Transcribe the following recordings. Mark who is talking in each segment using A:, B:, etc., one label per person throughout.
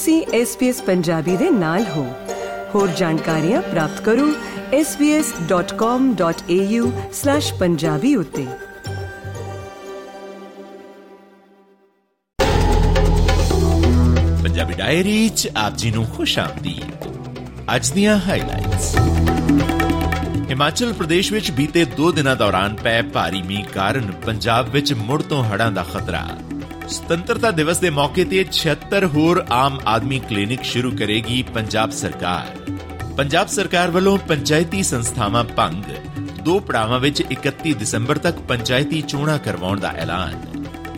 A: ਤੁਸੀਂ SBS ਪੰਜਾਬੀ ਦੇ ਨਾਲ ਹੋ। ਹੋਰ ਜਾਣਕਾਰੀਆਂ ਪ੍ਰਾਪਤ ਕਰੋ svs.com.au/punjabi ਉਤੇ।
B: ਪੰਜਾਬੀ ਡਾਇਰੀ ਚ ਆਪ ਜੀ ਨੂੰ ਖੁਸ਼ ਆਮਦੀਦ। ਅੱਜ ਦੀਆਂ ਹਾਈਲਾਈਟਸ ਹਿਮਾਚਲ ਪ੍ਰਦੇਸ਼ ਵਿੱਚ ਬੀਤੇ 2 ਦਿਨਾਂ ਦੌਰਾਨ ਪੈ ਭਾਰੀ ਮੀਂਹ ਕਾਰਨ ਪੰਜਾਬ ਵਿੱਚ ਮੁੜ ਤੋਂ ਹੜ੍ਹਾਂ ਦਾ ਖਤਰਾ। ਸੁਤੰਤਰਤਾ ਦਿਵਸ ਦੇ ਮੌਕੇ ਤੇ 76 ਹੋਰ ਆਮ ਆਦਮੀ ਕਲੀਨਿਕ ਸ਼ੁਰੂ ਕਰੇਗੀ ਪੰਜਾਬ ਸਰਕਾਰ ਪੰਜਾਬ ਸਰਕਾਰ ਵੱਲੋਂ ਪੰਚਾਇਤੀ ਸੰਸਥਾਵਾਂ ਭੰਗ ਦੋ ਪੜਾਵਾਂ ਵਿੱਚ 31 ਦਸੰਬਰ ਤੱਕ ਪੰਚਾਇਤੀ ਚੋਣਾਂ ਕਰਵਾਉਣ ਦਾ ਐਲਾਨ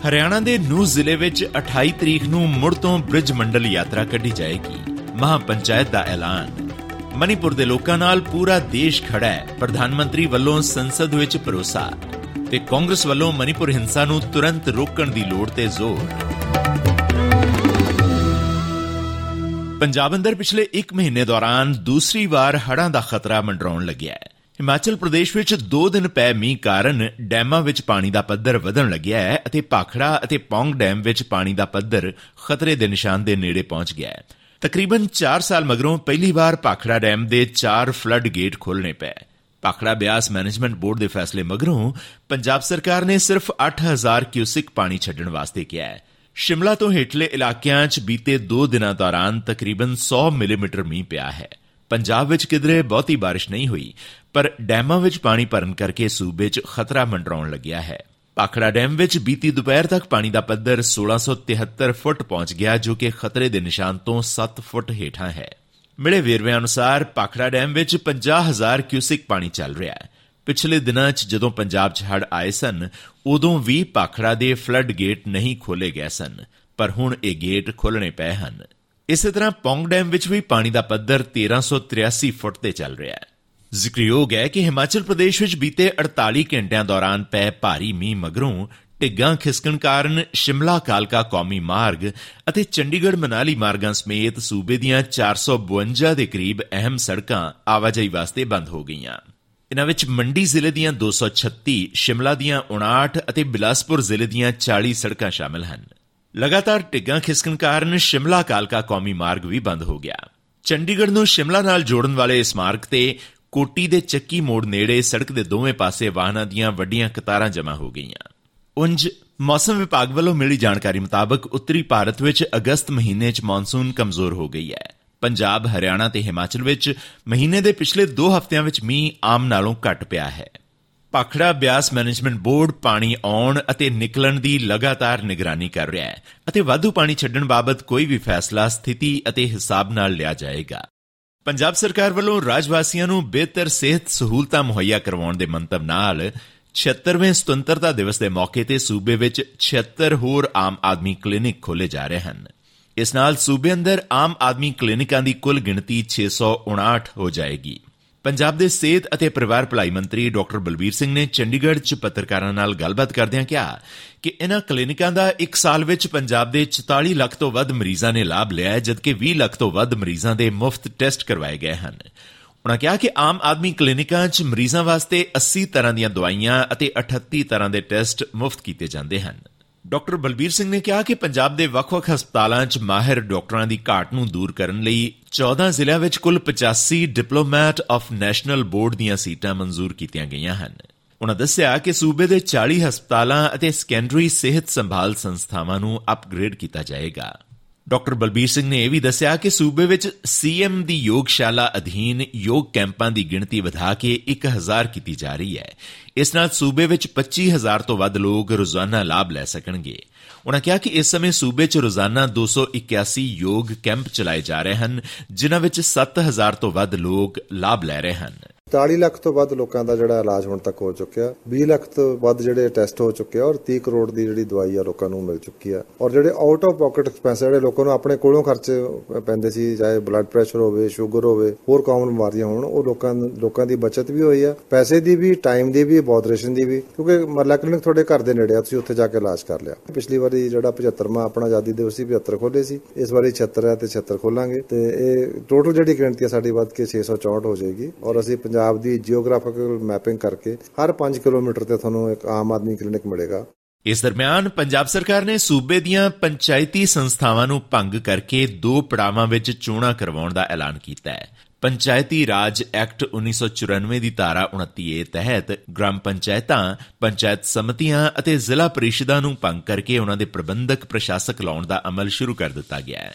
B: ਹਰਿਆਣਾ ਦੇ ਨੂ ਜ਼ਿਲ੍ਹੇ ਵਿੱਚ 28 ਤਰੀਕ ਨੂੰ ਮੁੜ ਤੋਂ ਬ੍ਰਿਜ ਮੰਡਲ ਯਾਤਰਾ ਕੱਢੀ ਜਾਏਗੀ ਮਹਾ ਪੰਚਾਇਤ ਦਾ ਐਲਾਨ ਮਨੀਪੁਰ ਦੇ ਲੋਕਾਂ ਨਾਲ ਪੂਰਾ ਦੇਸ਼ ਖੜਾ ਹੈ ਪ੍ਰਧਾਨ ਮੰਤਰੀ ਵੱਲੋਂ ਸੰਸਦ ਵਿੱਚ ਭਰੋਸਾ ਤੇ ਕਾਂਗਰਸ ਵੱਲੋਂ ਮਨੀਪੁਰ ਹਿੰਸਾ ਨੂੰ ਤੁਰੰਤ ਰੋਕਣ ਦੀ ਲੋੜ ਤੇ ਜ਼ੋਰ। ਪੰਜਾਬ ਅੰਦਰ ਪਿਛਲੇ 1 ਮਹੀਨੇ ਦੌਰਾਨ ਦੂਸਰੀ ਵਾਰ ਹੜ੍ਹਾਂ ਦਾ ਖਤਰਾ ਮੰਡਰਾਉਣ ਲੱਗਿਆ ਹੈ। ਹਿਮਾਚਲ ਪ੍ਰਦੇਸ਼ ਵਿੱਚ 2 ਦਿਨ ਪੈ ਮੀਂਹ ਕਾਰਨ ਡੈਮਾਂ ਵਿੱਚ ਪਾਣੀ ਦਾ ਪੱਧਰ ਵਧਣ ਲੱਗਿਆ ਹੈ ਅਤੇ ਭਾਖੜਾ ਅਤੇ ਪੌਂਗ ਡੈਮ ਵਿੱਚ ਪਾਣੀ ਦਾ ਪੱਧਰ ਖਤਰੇ ਦੇ ਨਿਸ਼ਾਨ ਦੇ ਨੇੜੇ ਪਹੁੰਚ ਗਿਆ ਹੈ। ਤਕਰੀਬਨ 4 ਸਾਲ ਮਗਰੋਂ ਪਹਿਲੀ ਵਾਰ ਭਾਖੜਾ ਡੈਮ ਦੇ 4 ਫਲੱਡ ਗੇਟ ਖੋਲਣੇ ਪਏ। ਭਾਖੜਾ ਬਿਆਸ ਮੈਨੇਜਮੈਂਟ ਬੋਰਡ ਦੇ ਫੈਸਲੇ ਮਗਰੋਂ ਪੰਜਾਬ ਸਰਕਾਰ ਨੇ ਸਿਰਫ 8000 ਕਿਊਸਿਕ ਪਾਣੀ ਛੱਡਣ ਵਾਸਤੇ ਕਿਹਾ ਹੈ। ਸ਼ਿਮਲਾ ਤੋਂ ਹੇਠਲੇ ਇਲਾਕਿਆਂ 'ਚ ਬੀਤੇ 2 ਦਿਨਾਂ ਦੌਰਾਨ ਤਕਰੀਬਨ 100 ਮਿਲੀਮੀਟਰ ਮੀਂਹ ਪਿਆ ਹੈ। ਪੰਜਾਬ ਵਿੱਚ ਕਿਧਰੇ ਬਹੁਤੀ ਬਾਰਿਸ਼ ਨਹੀਂ ਹੋਈ, ਪਰ ਡੈਮਾਂ ਵਿੱਚ ਪਾਣੀ ਭਰਨ ਕਰਕੇ ਸੂਬੇ 'ਚ ਖਤਰਾ ਮੰਡਰਾਉਣ ਲੱਗਿਆ ਹੈ। ਪਾਖੜਾ ਡੈਮ ਵਿੱਚ ਬੀਤੀ ਦੁਪਹਿਰ ਤੱਕ ਪਾਣੀ ਦਾ ਪੱਧਰ 1673 ਫੁੱਟ ਪਹੁੰਚ ਗਿਆ, ਜੋ ਕਿ ਖਤਰੇ ਦੇ ਨਿਸ਼ਾਨ ਤੋਂ 7 ਫੁੱਟ ਹੇਠਾਂ ਹੈ। ਮਿਲੇ ਵੇਰਵੇ ਅਨੁਸਾਰ ਪਾਖੜਾ ਡੈਮ ਵਿੱਚ 50000 ਕਿਊਸਿਕ ਪਾਣੀ ਚੱਲ ਰਿਹਾ ਹੈ। ਪਿਛਲੇ ਦਿਨਾਂ 'ਚ ਜਦੋਂ ਪੰਜਾਬ 'ਚ ਹੜ ਆਏ ਸਨ, ਉਦੋਂ ਵੀ ਪਾਖੜਾ ਦੇ ਫਲੱਡ ਗੇਟ ਨਹੀਂ ਖੋਲੇ ਗਏ ਸਨ, ਪਰ ਹੁਣ ਇਹ ਗੇਟ ਖੋਲਣੇ ਪਏ ਹਨ। ਇਸੇ ਤਰ੍ਹਾਂ ਪੌਂਗ ਡੈਮ ਵਿੱਚ ਵੀ ਪਾਣੀ ਦਾ ਪੱਧਰ 1383 ਫੁੱਟ ਤੇ ਚੱਲ ਰਿਹਾ ਹੈ। ਜ਼ਿਕਰਯੋਗ ਹੈ ਕਿ ਹਿਮਾਚਲ ਪ੍ਰਦੇਸ਼ ਵਿੱਚ ਬੀਤੇ 48 ਘੰਟਿਆਂ ਦੌਰਾਨ ਪੈ ਭਾਰੀ ਮੀਂਹ ਮਗਰੋਂ ਢਿੱਗਾਂ ਖਿਸਕਣ ਕਾਰਨ ਸ਼ਿਮਲਾ ਕਾਲਕਾ ਕੌਮੀ ਮਾਰਗ ਅਤੇ ਚੰਡੀਗੜ੍ਹ ਮਨਾਲੀ ਮਾਰਗਾਂ ਸਮੇਤ ਸੂਬੇ ਦੀਆਂ 452 ਦੇ ਕਰੀਬ ਅਹਿਮ ਸੜਕਾਂ ਆਵਾਜਾਈ ਵਾਸਤੇ ਬੰਦ ਹੋ ਗਈਆਂ। ਇਨ੍ਹਾਂ ਵਿੱਚ ਮੰਡੀ ਜ਼ਿਲ੍ਹੇ ਦੀਆਂ 236 ਸ਼ਿਮਲਾ ਦੀਆਂ 59 ਅਤੇ ਬਿਲਾਸਪੁਰ ਜ਼ਿਲ੍ਹੇ ਦੀਆਂ 40 ਸੜਕਾਂ ਸ਼ਾਮਲ ਹਨ। ਲਗਾਤਾਰ ਢਿੱਗਾਂ ਖਿਸਕਣ ਕਾਰਨ ਸ਼ਿਮਲਾ ਕਾਲਕਾ ਕੌਮੀ ਮਾਰਗ ਵੀ ਬੰਦ ਹੋ ਗਿਆ। ਚੰਡੀਗੜ੍ਹ ਨੂੰ ਸ਼ਿਮਲਾ ਨਾਲ ਜੋੜਨ ਵਾਲੇ ਇਸ ਮਾਰਗ ਤੇ ਕੋਟੀ ਦੇ ਚੱਕੀ ਮੋੜ ਨੇੜੇ ਸੜਕ ਦੇ ਦੋਵੇਂ ਪਾਸੇ ਵਾਹਨਾਂ ਦੀਆਂ ਵੱਡੀਆਂ ਕਤਾਰਾਂ ਜਮ੍ਹਾਂ ਹੋ ਗਈਆਂ। ਉੰਜ ਮੌਸਮ ਵਿਭਾਗ ਵੱਲੋਂ ਮਿਲੀ ਜਾਣਕਾਰੀ ਮੁਤਾਬਕ ਉੱਤਰੀ ਭਾਰਤ ਵਿੱਚ ਅਗਸਤ ਮਹੀਨੇ 'ਚ ਮੌਨਸੂਨ ਕਮਜ਼ੋਰ ਹੋ ਗਈ ਹੈ। ਪੰਜਾਬ, ਹਰਿਆਣਾ ਤੇ ਹਿਮਾਚਲ ਵਿੱਚ ਮਹੀਨੇ ਦੇ ਪਿਛਲੇ 2 ਹਫ਼ਤਿਆਂ ਵਿੱਚ ਮੀਂਹ ਆਮ ਨਾਲੋਂ ਘੱਟ ਪਿਆ ਹੈ। ਪਾਖੜਾ ਬਿਆਸ ਮੈਨੇਜਮੈਂਟ ਬੋਰਡ ਪਾਣੀ ਆਉਣ ਅਤੇ ਨਿਕਲਣ ਦੀ ਲਗਾਤਾਰ ਨਿਗਰਾਨੀ ਕਰ ਰਿਹਾ ਹੈ ਅਤੇ ਵਾਧੂ ਪਾਣੀ ਛੱਡਣ ਬਾਬਤ ਕੋਈ ਵੀ ਫੈਸਲਾ ਸਥਿਤੀ ਅਤੇ ਹਿਸਾਬ ਨਾਲ ਲਿਆ ਜਾਏਗਾ। ਪੰਜਾਬ ਸਰਕਾਰ ਵੱਲੋਂ ਰਾਜ ਵਾਸੀਆਂ ਨੂੰ ਬਿਹਤਰ ਸਿਹਤ ਸਹੂਲਤਾਂ ਮੁਹੱਈਆ ਕਰਵਾਉਣ ਦੇ ਮੰਤਵ ਨਾਲ 76ਵੇਂ ਸੁਤੰਤਰਤਾ ਦਿਵਸ ਦੇ ਮੌਕੇ ਤੇ ਸੂਬੇ ਵਿੱਚ 76 ਹੋਰ ਆਮ ਆਦਮੀ ਕਲੀਨਿਕ ਖੋਲੇ ਜਾ ਰਹੇ ਹਨ। ਇਸ ਨਾਲ ਸੂਬੇ ਅੰਦਰ ਆਮ ਆਦਮੀ ਕਲੀਨਿਕਾਂ ਦੀ ਕੁੱਲ ਗਿਣਤੀ 659 ਹੋ ਜਾਏਗੀ। ਪੰਜਾਬ ਦੇ ਸਿਹਤ ਅਤੇ ਪਰਿਵਾਰ ਭਲਾਈ ਮੰਤਰੀ ਡਾਕਟਰ ਬਲਬੀਰ ਸਿੰਘ ਨੇ ਚੰਡੀਗੜ੍ਹ 'ਚ ਪੱਤਰਕਾਰਾਂ ਨਾਲ ਗੱਲਬਾਤ ਕਰਦਿਆਂ ਕਿਹਾ ਕਿ ਇਨ੍ਹਾਂ ਕਲੀਨਿਕਾਂ ਦਾ 1 ਸਾਲ ਵਿੱਚ ਪੰਜਾਬ ਦੇ 44 ਲੱਖ ਤੋਂ ਵੱਧ ਮਰੀਜ਼ਾਂ ਨੇ ਲਾਭ ਲਿਆ ਹੈ, ਜਦਕਿ 20 ਲੱਖ ਤੋਂ ਵੱਧ ਮਰੀਜ਼ਾਂ ਦੇ ਮੁਫਤ ਟੈਸਟ ਕਰਵਾਏ ਗਏ ਹਨ। ਉਨ੍ਹਾਂ ਕਿਹਾ ਕਿ ਆਮ ਆਦਮੀ ਕਲੀਨਿਕਾਂ 'ਚ ਮਰੀਜ਼ਾਂ ਵਾਸਤੇ 80 ਤਰ੍ਹਾਂ ਦੀਆਂ ਦਵਾਈਆਂ ਅਤੇ 38 ਤਰ੍ਹਾਂ ਦੇ ਟੈਸਟ ਮੁਫਤ ਕੀਤੇ ਜਾਂਦੇ ਹਨ। ਡਾਕਟਰ ਬਲਬੀਰ ਸਿੰਘ ਨੇ ਕਿਹਾ ਕਿ ਪੰਜਾਬ ਦੇ ਵੱਖ-ਵੱਖ ਹਸਪਤਾਲਾਂ 'ਚ ਮਾਹਿਰ ਡਾਕਟਰਾਂ ਦੀ ਘਾਟ ਨੂੰ ਦੂਰ ਕਰਨ ਲਈ 14 ਜ਼ਿਲ੍ਹਿਆਂ ਵਿੱਚ ਕੁੱਲ 85 ਡਿਪਲੋਮੈਟ ਆਫ ਨੈਸ਼ਨਲ ਬੋਰਡ ਦੀਆਂ ਸੀਟਾਂ ਮਨਜ਼ੂਰ ਕੀਤੀਆਂ ਗਈਆਂ ਹਨ। ਉਨ੍ਹਾਂ ਦੱਸਿਆ ਕਿ ਸੂਬੇ ਦੇ 40 ਹਸਪਤਾਲਾਂ ਅਤੇ ਸੈਕੰਡਰੀ ਸਿਹਤ ਸੰਭਾਲ ਸੰਸਥਾਵਾਂ ਨੂੰ ਅਪਗ੍ਰੇਡ ਕੀਤਾ ਜਾਏਗਾ। ਡਾਕਟਰ ਬਲਬੀਰ ਸਿੰਘ ਨੇ ਇਹ ਵੀ ਦੱਸਿਆ ਕਿ ਸੂਬੇ ਵਿੱਚ ਸੀਐਮ ਦੀ ਯੋਗਸ਼ਾਲਾ ਅਧੀਨ ਯੋਗ ਕੈਂਪਾਂ ਦੀ ਗਿਣਤੀ ਵਧਾ ਕੇ 1000 ਕੀਤੀ ਜਾ ਰਹੀ ਹੈ। ਇਸ ਨਾਲ ਸੂਬੇ ਵਿੱਚ 25000 ਤੋਂ ਵੱਧ ਲੋਕ ਰੋਜ਼ਾਨਾ ਲਾਭ ਲੈ ਸਕਣਗੇ। ਉਨ੍ਹਾਂ ਕਿਹਾ ਕਿ ਇਸ ਸਮੇਂ ਸੂਬੇ 'ਚ ਰੋਜ਼ਾਨਾ 281 ਯੋਗ ਕੈਂਪ ਚਲਾਏ ਜਾ ਰਹੇ ਹਨ, ਜਿਨ੍ਹਾਂ ਵਿੱਚ 7000 ਤੋਂ ਵੱਧ ਲੋਕ ਲਾਭ ਲੈ ਰਹੇ ਹਨ।
C: 40 ਲੱਖ ਤੋਂ ਵੱਧ ਲੋਕਾਂ ਦਾ ਜਿਹੜਾ ਇਲਾਜ ਹੁਣ ਤੱਕ ਹੋ ਚੁੱਕਿਆ। 20 ਲੱਖ ਤੋਂ ਵੱਧ ਜਿਹੜੇ ਟੈਸਟ ਹੋ ਚੁੱਕੇ ਆ ਔਰ 30 ਕਰੋੜ ਦੀ ਜਿਹੜੀ ਦਵਾਈ ਆ ਲੋਕਾਂ ਨੂੰ ਮਿਲ ਚੁੱਕੀ ਆ। ਔਰ ਜਿਹੜੇ ਆਊਟ ਆਫ ਪਾਕਟ ਐਕਸਪੈਂਸ ਜਿਹੜੇ ਲੋਕਾਂ ਨੂੰ ਆਪਣੇ ਕੋਲੋਂ ਖਰਚ ਪੈਂਦੇ ਸੀ, ਚਾਹੇ ਬਲੱਡ ਪ੍ਰੈਸ਼ਰ ਹੋਵੇ ਸ਼ੂਗਰ ਹੋਵੇ, ਹੋਰ ਕਾਮਨ ਬਿਮਾਰੀਆਂ ਹੋਣ, ਉਹ ਲੋਕਾਂ ਲੋਕਾਂ ਦੀ ਬਚਤ ਵੀ ਹੋਈ ਆ। ਪੈਸੇ ਦੀ ਵੀ ਟਾਈਮ ਦੀ ਵੀ ਬੋਦਰੇਸ਼ਨ ਦੀ ਵੀ, ਕਿਉਂਕਿ ਮਰਲਾ ਕਲੀਨਿਕ ਤੁਹਾਡੇ ਘਰ ਦੇ ਨੇੜੇ ਆ, ਤੁਸੀਂ ਉੱਥੇ ਜਾ ਕੇ ਇਲਾਜ ਕਰ ਲਿਆ। ਪਿਛਲੀ ਵਾਰੀ ਜਿਹੜਾ 75ਵਾਂ ਆਪਣਾ ਆਜ਼ਾਦੀ ਦਿਵਸ ਸੀ 75 ਖੋਲੇ ਸੀ। ਇਸ ਵਾਰੀ 76 ਹੈ ਤੇ 76 ਖੋਲਾਂਗੇ ਤੇ ਇਹ ਟੋਟਲ ਜਿਹੜੀ ਗਿਣਤੀ ਆ, ਸਾਡੀ ਵੱਧ ਕੇ 664 ਹੋ ਜਾਏਗੀ। ਔਰ ਅਸੀਂ ਪੰਜਾਬ ਦੀ ਜੀਓਗ੍ਰਾਫਿਕਲ ਮੈਪਿੰਗ ਕਰਕੇ ਹਰ 5 ਕਿਲੋਮੀਟਰ ਤੇ ਤੁਹਾਨੂੰ ਇੱਕ ਆਮ ਆਦਮੀ ਕਲੀਨਿਕ ਮਿਲੇਗਾ।
B: ਇਸ ਦਰਮਿਆਨ ਪੰਜਾਬ ਸਰਕਾਰ ਨੇ ਸੂਬੇ ਦੀਆਂ ਪੰਚਾਇਤੀ ਸੰਸਥਾਵਾਂ ਨੂੰ ਭੰਗ ਕਰਕੇ ਦੋ ਪੜਾਵਾਂ ਵਿੱਚ ਚੋਣਾਂ ਕਰਵਾਉਣ ਦਾ ਐਲਾਨ ਕੀਤਾ ਹੈ। ਪੰਚਾਇਤੀ ਰਾਜ ਐਕਟ 1994 ਦੀ ਧਾਰਾ 29 ਤਹਿਤ ਗ੍ਰਾਮ ਪੰਚਾਇਤਾਂ, ਪੰਚਾਇਤ ਸਮਤੀਆਂ ਅਤੇ ਜ਼ਿਲ੍ਹਾ ਪਰਿਸ਼ਦਾਂ ਨੂੰ ਭੰਗ ਕਰਕੇ ਉਹਨਾਂ ਦੇ ਪ੍ਰਬੰਧਕ, ਪ੍ਰਸ਼ਾਸਕ ਲਾਉਣ ਦਾ ਅਮਲ ਸ਼ੁਰੂ ਕਰ ਦਿੱਤਾ ਗਿਆ ਹੈ।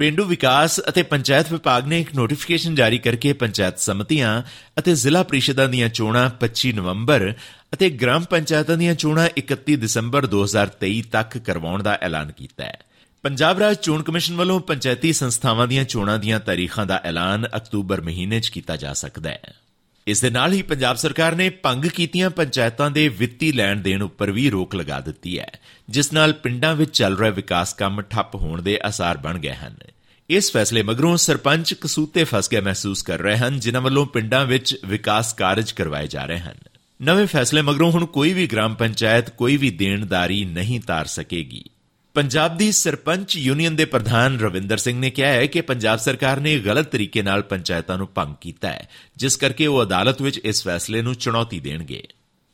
B: ਪਿੰਡੂ ਵਿਕਾਸ ਅਤੇ ਪੰਚਾਇਤ ਵਿਭਾਗ ਨੇ ਇੱਕ ਨੋਟੀਫਿਕੇਸ਼ਨ ਜਾਰੀ ਕਰਕੇ ਪੰਚਾਇਤ ਸਮਤੀਆਂ ਅਤੇ ਜ਼ਿਲ੍ਹਾ ਪ੍ਰੀਸ਼ਦਾਂ ਦੀਆਂ ਚੋਣਾਂ 25 ਨਵੰਬਰ ਅਤੇ ਗ੍ਰਾਮ ਪੰਚਾਇਤਾਂ ਦੀਆਂ ਚੋਣਾਂ 31 ਦਸੰਬਰ 2023 ਤੱਕ ਕਰਵਾਉਣ ਦਾ ਐਲਾਨ ਕੀਤਾ ਹੈ। ਪੰਜਾਬ ਰਾਜ ਚੋਣ ਕਮਿਸ਼ਨ ਵੱਲੋਂ ਪੰਚਾਇਤੀ ਸੰਸਥਾਵਾਂ ਦੀਆਂ ਚੋਣਾਂ ਦੀਆਂ ਤਾਰੀਖਾਂ ਦਾ ਐਲਾਨ ਅਕਤੂਬਰ ਮਹੀਨੇ 'ਚ ਕੀਤਾ ਜਾ ਸਕਦਾ ਹੈ। ਇਸ ਦੇ ਨਾਲ ਹੀ ਪੰਜਾਬ ਸਰਕਾਰ ਨੇ ਭੰਗ ਕੀਤੀਆਂ ਪੰਚਾਇਤਾਂ ਦੇ ਵਿੱਤੀ ਲੈਣ ਦੇਣ ਉੱਪਰ ਵੀ ਰੋਕ ਲਗਾ ਦਿੱਤੀ ਹੈ, ਜਿਸ ਨਾਲ ਪਿੰਡਾਂ ਵਿੱਚ ਚੱਲ ਰਹੇ ਵਿਕਾਸ ਕੰਮ ਠੱਪ ਹੋਣ ਦੇ ਅਸਾਰ ਬਣ ਗਏ ਹਨ। ਇਸ ਫੈਸਲੇ ਮਗਰੋਂ ਸਰਪੰਚ ਕਸੂਤੇ ਫਸ ਕੇ ਮਹਿਸੂਸ ਕਰ ਰਹੇ ਹਨ, ਜਿਨ੍ਹਾਂ ਵੱਲੋਂ ਪਿੰਡਾਂ ਵਿੱਚ ਵਿਕਾਸ ਕਾਰਜ ਕਰਵਾਏ ਜਾ ਰਹੇ ਹਨ। ਨਵੇਂ ਫੈਸਲੇ ਮਗਰੋਂ ਹੁਣ ਕੋਈ ਵੀ ਗ੍ਰਾਮ ਪੰਚਾਇਤ ਕੋਈ ਵੀ ਦੇਣਦਾਰੀ ਨਹੀਂ ਤਾਰ ਸਕੇਗੀ। ਪੰਜਾਬ ਦੀ ਸਰਪੰਚ ਯੂਨੀਅਨ ਦੇ ਪ੍ਰਧਾਨ ਰਵਿੰਦਰ ਸਿੰਘ ਨੇ ਕਿਹਾ ਹੈ ਕਿ ਪੰਜਾਬ ਸਰਕਾਰ ਨੇ ਗਲਤ ਤਰੀਕੇ ਨਾਲ ਪੰਚਾਇਤਾਂ ਨੂੰ ਭੰਗ ਕੀਤਾ ਹੈ, ਜਿਸ ਕਰਕੇ ਉਹ ਅਦਾਲਤ ਵਿੱਚ ਇਸ ਫੈਸਲੇ ਨੂੰ ਚੁਣੌਤੀ ਦੇਣਗੇ।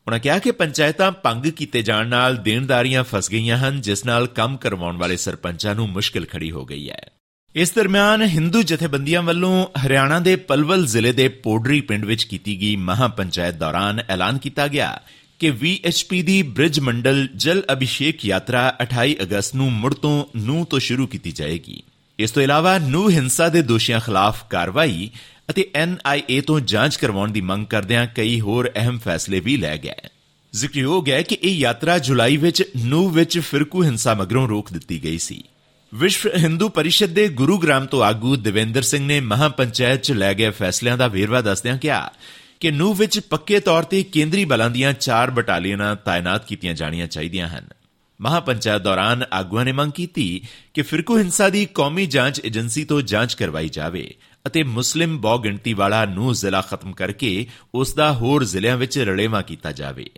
B: ਉਹਨਾਂ ਕਿਹਾ ਕਿ ਪੰਚਾਇਤਾਂ ਭੰਗ ਕੀਤੇ ਜਾਣ ਨਾਲ ਦੇਣਦਾਰੀਆਂ ਫਸ ਗਈਆਂ ਹਨ, ਜਿਸ ਨਾਲ ਕੰਮ ਕਰਵਾਉਣ ਵਾਲੇ ਸਰਪੰਚਾਂ ਨੂੰ ਮੁਸ਼ਕਲ ਖੜੀ ਹੋ ਗਈ ਹੈ। ਇਸ ਦਰਮਿਆਨ ਹਿੰਦੂ ਜਥੇਬੰਦੀਆਂ ਵੱਲੋਂ ਹਰਿਆਣਾ ਦੇ ਪਲਵਲ ਜ਼ਿਲ੍ਹੇ ਦੇ ਪੋਡਰੀ ਪਿੰਡ ਵਿੱਚ ਕੀਤੀ ਗਈ ਮਹਾ ਪੰਚਾਇਤ ਦੌਰਾਨ ਐਲਾਨ ਕੀਤਾ ਗਿਆ। ਕਿ VHP ਦੀ ਬ੍ਰਿਜ ਮੰਡਲ ਜਲ ਅਭਿਸ਼ੇਕ ਯਾਤਰਾ 28 ਅਗਸਤ ਨੂੰ ਮੁੜ ਤੋਂ ਨੂੰ ਤੋਂ ਸ਼ੁਰੂ ਕੀਤੀ ਜਾਏਗੀ। ਇਸ ਤੋਂ ਇਲਾਵਾ ਨੂੰ ਹਿੰਸਾ ਦੇ ਦੋਸ਼ੀਆਂ ਖਿਲਾਫ ਕਾਰਵਾਈ ਅਤੇ NIA ਤੋਂ ਜਾਂਚ ਕਰਵਾਉਣ ਦੀ ਮੰਗ ਕਰਦਿਆਂ ਕਈ ਹੋਰ ਅਹਿਮ ਫੈਸਲੇ ਵੀ ਲੈ ਗਏ। ਜ਼ਿਕਰਯੋਗ ਹੈ ਕਿ ਇਹ ਯਾਤਰਾ ਜੁਲਾਈ ਵਿੱਚ ਨੂੰ ਵਿੱਚ ਫਿਰਕੂ ਹਿੰਸਾ ਮਗਰੋਂ ਰੋਕ ਦਿੱਤੀ ਗਈ ਸੀ। ਵਿਸ਼ਵ ਹਿੰਦੂ ਪਰਿਸ਼ਦ ਦੇ ਗੁਰੂਗ੍ਰਾਮ ਤੋਂ ਆਗੂ ਦੇਵਿੰਦਰ ਸਿੰਘ ਨੇ ਮਹਾ ਪੰਚਾਇਤ 'ਚ ਲੈ ਗਏ ਫੈਸਲਿਆਂ ਦਾ ਵੇਰਵਾ ਦੱਸਦਿਆਂ ਕਿਹਾ ਕਿ ਨੂੰ ਵਿੱਚ ਪੱਕੇ ਤੌਰ ਤੇ ਕੇਂਦਰੀ ਬਲਾਂ ਦੀਆਂ 4 ਬਟਾਲੀਅਨਾਂ ਤਾਇਨਾਤ ਕੀਤੀਆਂ ਜਾਣੀਆਂ ਚਾਹੀਦੀਆਂ ਹਨ। ਮਹਾਪੰਚਾਇਤ ਦੌਰਾਨ ਆਗੂਆਂ ਨੇ ਮੰਗ ਕੀਤੀ ਕਿ ਫਿਰਕੂ ਹਿੰਸਾ ਦੀ ਕੌਮੀ ਜਾਂਚ ਏਜੰਸੀ ਤੋਂ ਜਾਂਚ ਕਰਵਾਈ ਜਾਵੇ ਅਤੇ ਮੁਸਲਿਮ ਬਹੁ ਗਿਣਤੀ ਵਾਲਾ ਨੂੰ ਜ਼ਿਲ੍ਹਾ ਖਤਮ ਕਰਕੇ ਉਸ ਦਾ ਹੋਰ ਜ਼ਿਲ੍ਹਿਆਂ ਵਿੱਚ ਰਲੇਵਾ ਕੀਤਾ ਜਾਵੇ।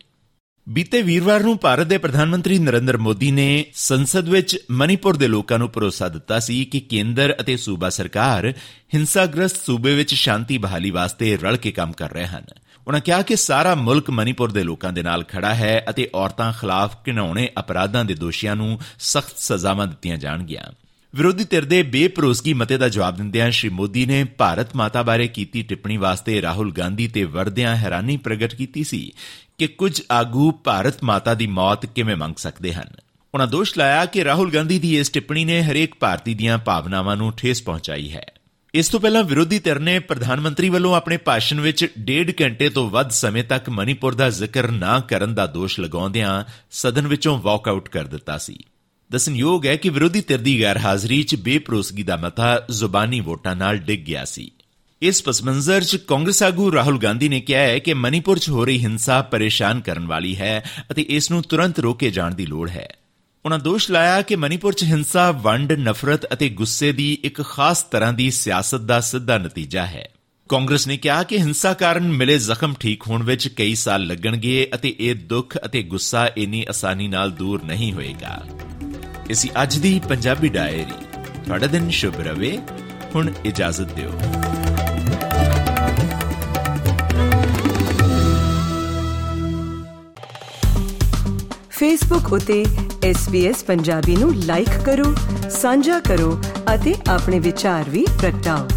B: ਬੀਤੇ ਵੀਰਵਾਰ ਨੂੰ ਭਾਰਤ ਦੇ ਪ੍ਰਧਾਨ ਮੰਤਰੀ ਨਰਿੰਦਰ ਮੋਦੀ ਨੇ ਸੰਸਦ ਵਿੱਚ ਮਨੀਪੁਰ ਦੇ ਲੋਕਾਂ ਨੂੰ ਭਰੋਸਾ ਦਿੱਤਾ ਸੀ ਕਿ ਕੇਂਦਰ ਅਤੇ ਸੂਬਾ ਸਰਕਾਰ ਹਿੰਸਾਗ੍ਰਸਤ ਸੂਬੇ ਵਿੱਚ ਸ਼ਾਂਤੀ ਬਹਾਲੀ ਵਾਸਤੇ ਰਲ ਕੇ ਕੰਮ ਕਰ ਰਹੇ ਹਨ। ਉਹਨਾਂ ਕਿਹਾ ਕਿ ਸਾਰਾ ਮੁਲਕ ਮਨੀਪੁਰ ਦੇ ਲੋਕਾਂ ਦੇ ਨਾਲ ਖੜਾ ਹੈ ਅਤੇ ਔਰਤਾਂ ਖਿਲਾਫ ਘਿਨਾਉਣੇ ਅਪਰਾਧਾਂ ਦੇ ਦੋਸ਼ੀਆਂ ਨੂੰ ਸਖਤ ਸਜ਼ਾਵਾਂ ਦਿੱਤੀਆਂ ਜਾਣਗੀਆਂ। ਵਿਰੋਧੀ ਧਿਰ ਦੇ ਬੇਪਰੋਸਗੀ ਮਤੇ ਦਾ ਜਵਾਬ ਦਿੰਦਿਆਂ ਸ਼੍ਰੀ ਮੋਦੀ ਨੇ ਭਾਰਤ ਮਾਤਾ ਬਾਰੇ ਕੀਤੀ ਟਿੱਪਣੀ ਵਾਸਤੇ ਰਾਹੁਲ ਗਾਂਧੀ ਤੇ ਵਰਦਿਆਂ ਹੈਰਾਨੀ ਪ੍ਰਗਟ ਕੀਤੀ ਸੀ ਕਿ ਕੁਝ ਆਗੂ ਭਾਰਤ ਮਾਤਾ ਦੀ ਮੌਤ ਕਿਵੇਂ ਮੰਗ ਸਕਦੇ ਹਨ। ਉਹਨਾਂ ਦੋਸ਼ ਲਾਇਆ ਕਿ ਰਾਹੁਲ ਗਾਂਧੀ ਦੀ ਇਸ ਟਿੱਪਣੀ ਨੇ ਹਰੇਕ ਭਾਰਤੀ ਦੀਆਂ ਭਾਵਨਾਵਾਂ ਨੂੰ ਠੇਸ ਪਹੁੰਚਾਈ ਹੈ। ਇਸ ਤੋਂ ਪਹਿਲਾਂ ਵਿਰੋਧੀ ਧਿਰ ਨੇ ਪ੍ਰਧਾਨ ਮੰਤਰੀ ਵੱਲੋਂ ਆਪਣੇ ਭਾਸ਼ਣ ਵਿੱਚ ਡੇਢ ਘੰਟੇ ਤੋਂ ਵੱਧ ਸਮੇਂ ਤੱਕ ਮਨੀਪੁਰ ਦਾ ਜ਼ਿਕਰ ਨਾ ਕਰਨ ਦਾ ਦੋਸ਼ ਲਗਾਉਂਦਿਆਂ ਸਦਨ ਵਿੱਚੋਂ ਵਾਕਆਊਟ ਕਰ ਦਿੱਤਾ ਸੀ। ਦਸਨਯੋਗ ਹੈ ਕਿ ਵਿਰੋਧੀ ਧਿਰ ਦੀ ਗੈਰ ਹਾਜ਼ਰੀ 'ਚ ਬੇਪਰੋਸਗੀ ਦਾ ਮਤਾ ਜ਼ੁਬਾਨੀ ਵੋਟਾਂ ਨਾਲ ਡਿੱਗ ਗਿਆ ਸੀ। ਇਸ ਪਸਮੰਜ਼ਰ 'ਚ ਕਾਂਗਰਸ ਆਗੂ ਰਾਹੁਲ ਗਾਂਧੀ ਨੇ ਕਿਹਾ ਹੈ ਕਿ ਮਨੀਪੁਰ 'ਚ ਹੋ ਰਹੀ ਹਿੰਸਾ ਪਰੇਸ਼ਾਨ ਕਰਨ ਵਾਲੀ ਹੈ ਅਤੇ ਇਸ ਨੂੰ ਤੁਰੰਤ ਰੋਕੇ ਜਾਣ ਦੀ ਲੋੜ ਹੈ। ਉਹਨਾਂ ਦੋਸ਼ ਲਾਇਆ ਕਿ ਮਨੀਪੁਰ 'ਚ ਹਿੰਸਾ, ਵੰਡ, ਨਫ਼ਰਤ ਅਤੇ ਗੁੱਸੇ ਦੀ ਇੱਕ ਖਾਸ ਤਰ੍ਹਾਂ ਦੀ ਸਿਆਸਤ ਦਾ ਸਿੱਧਾ ਨਤੀਜਾ ਹੈ। ਕਾਂਗਰਸ ਨੇ ਕਿਹਾ ਕਿ ਹਿੰਸਾ ਕਾਰਨ ਮਿਲੇ ਜ਼ਖਮ ਠੀਕ ਹੋਣ ਵਿੱਚ ਕਈ ਸਾਲ ਲੱਗਣਗੇ ਅਤੇ ਇਹ ਦੁੱਖ ਅਤੇ ਗੁੱਸਾ ਇੰਨੀ ਆਸਾਨੀ ਨਾਲ ਦੂਰ ਨਹੀਂ ਹੋਏਗਾ। ਇਸੀ ਅੱਜ ਦੀ ਪੰਜਾਬੀ ਡਾਇਰੀ। ਤੁਹਾਡਾ ਦਿਨ ਸ਼ੁਭ ਰਵੇ। ਹੁਣ ਇਜਾਜ਼ਤ ਦਿਓ।
A: ਫੇਸਬੁੱਕ ਉਤੇ SBS ਪੰਜਾਬੀ ਨੂੰ ਲਾਈਕ ਕਰੋ, ਸਾਂਝਾ ਕਰੋ ਅਤੇ ਆਪਣੇ ਵਿਚਾਰ ਵੀ ਪ੍ਰਗਟਾਓ।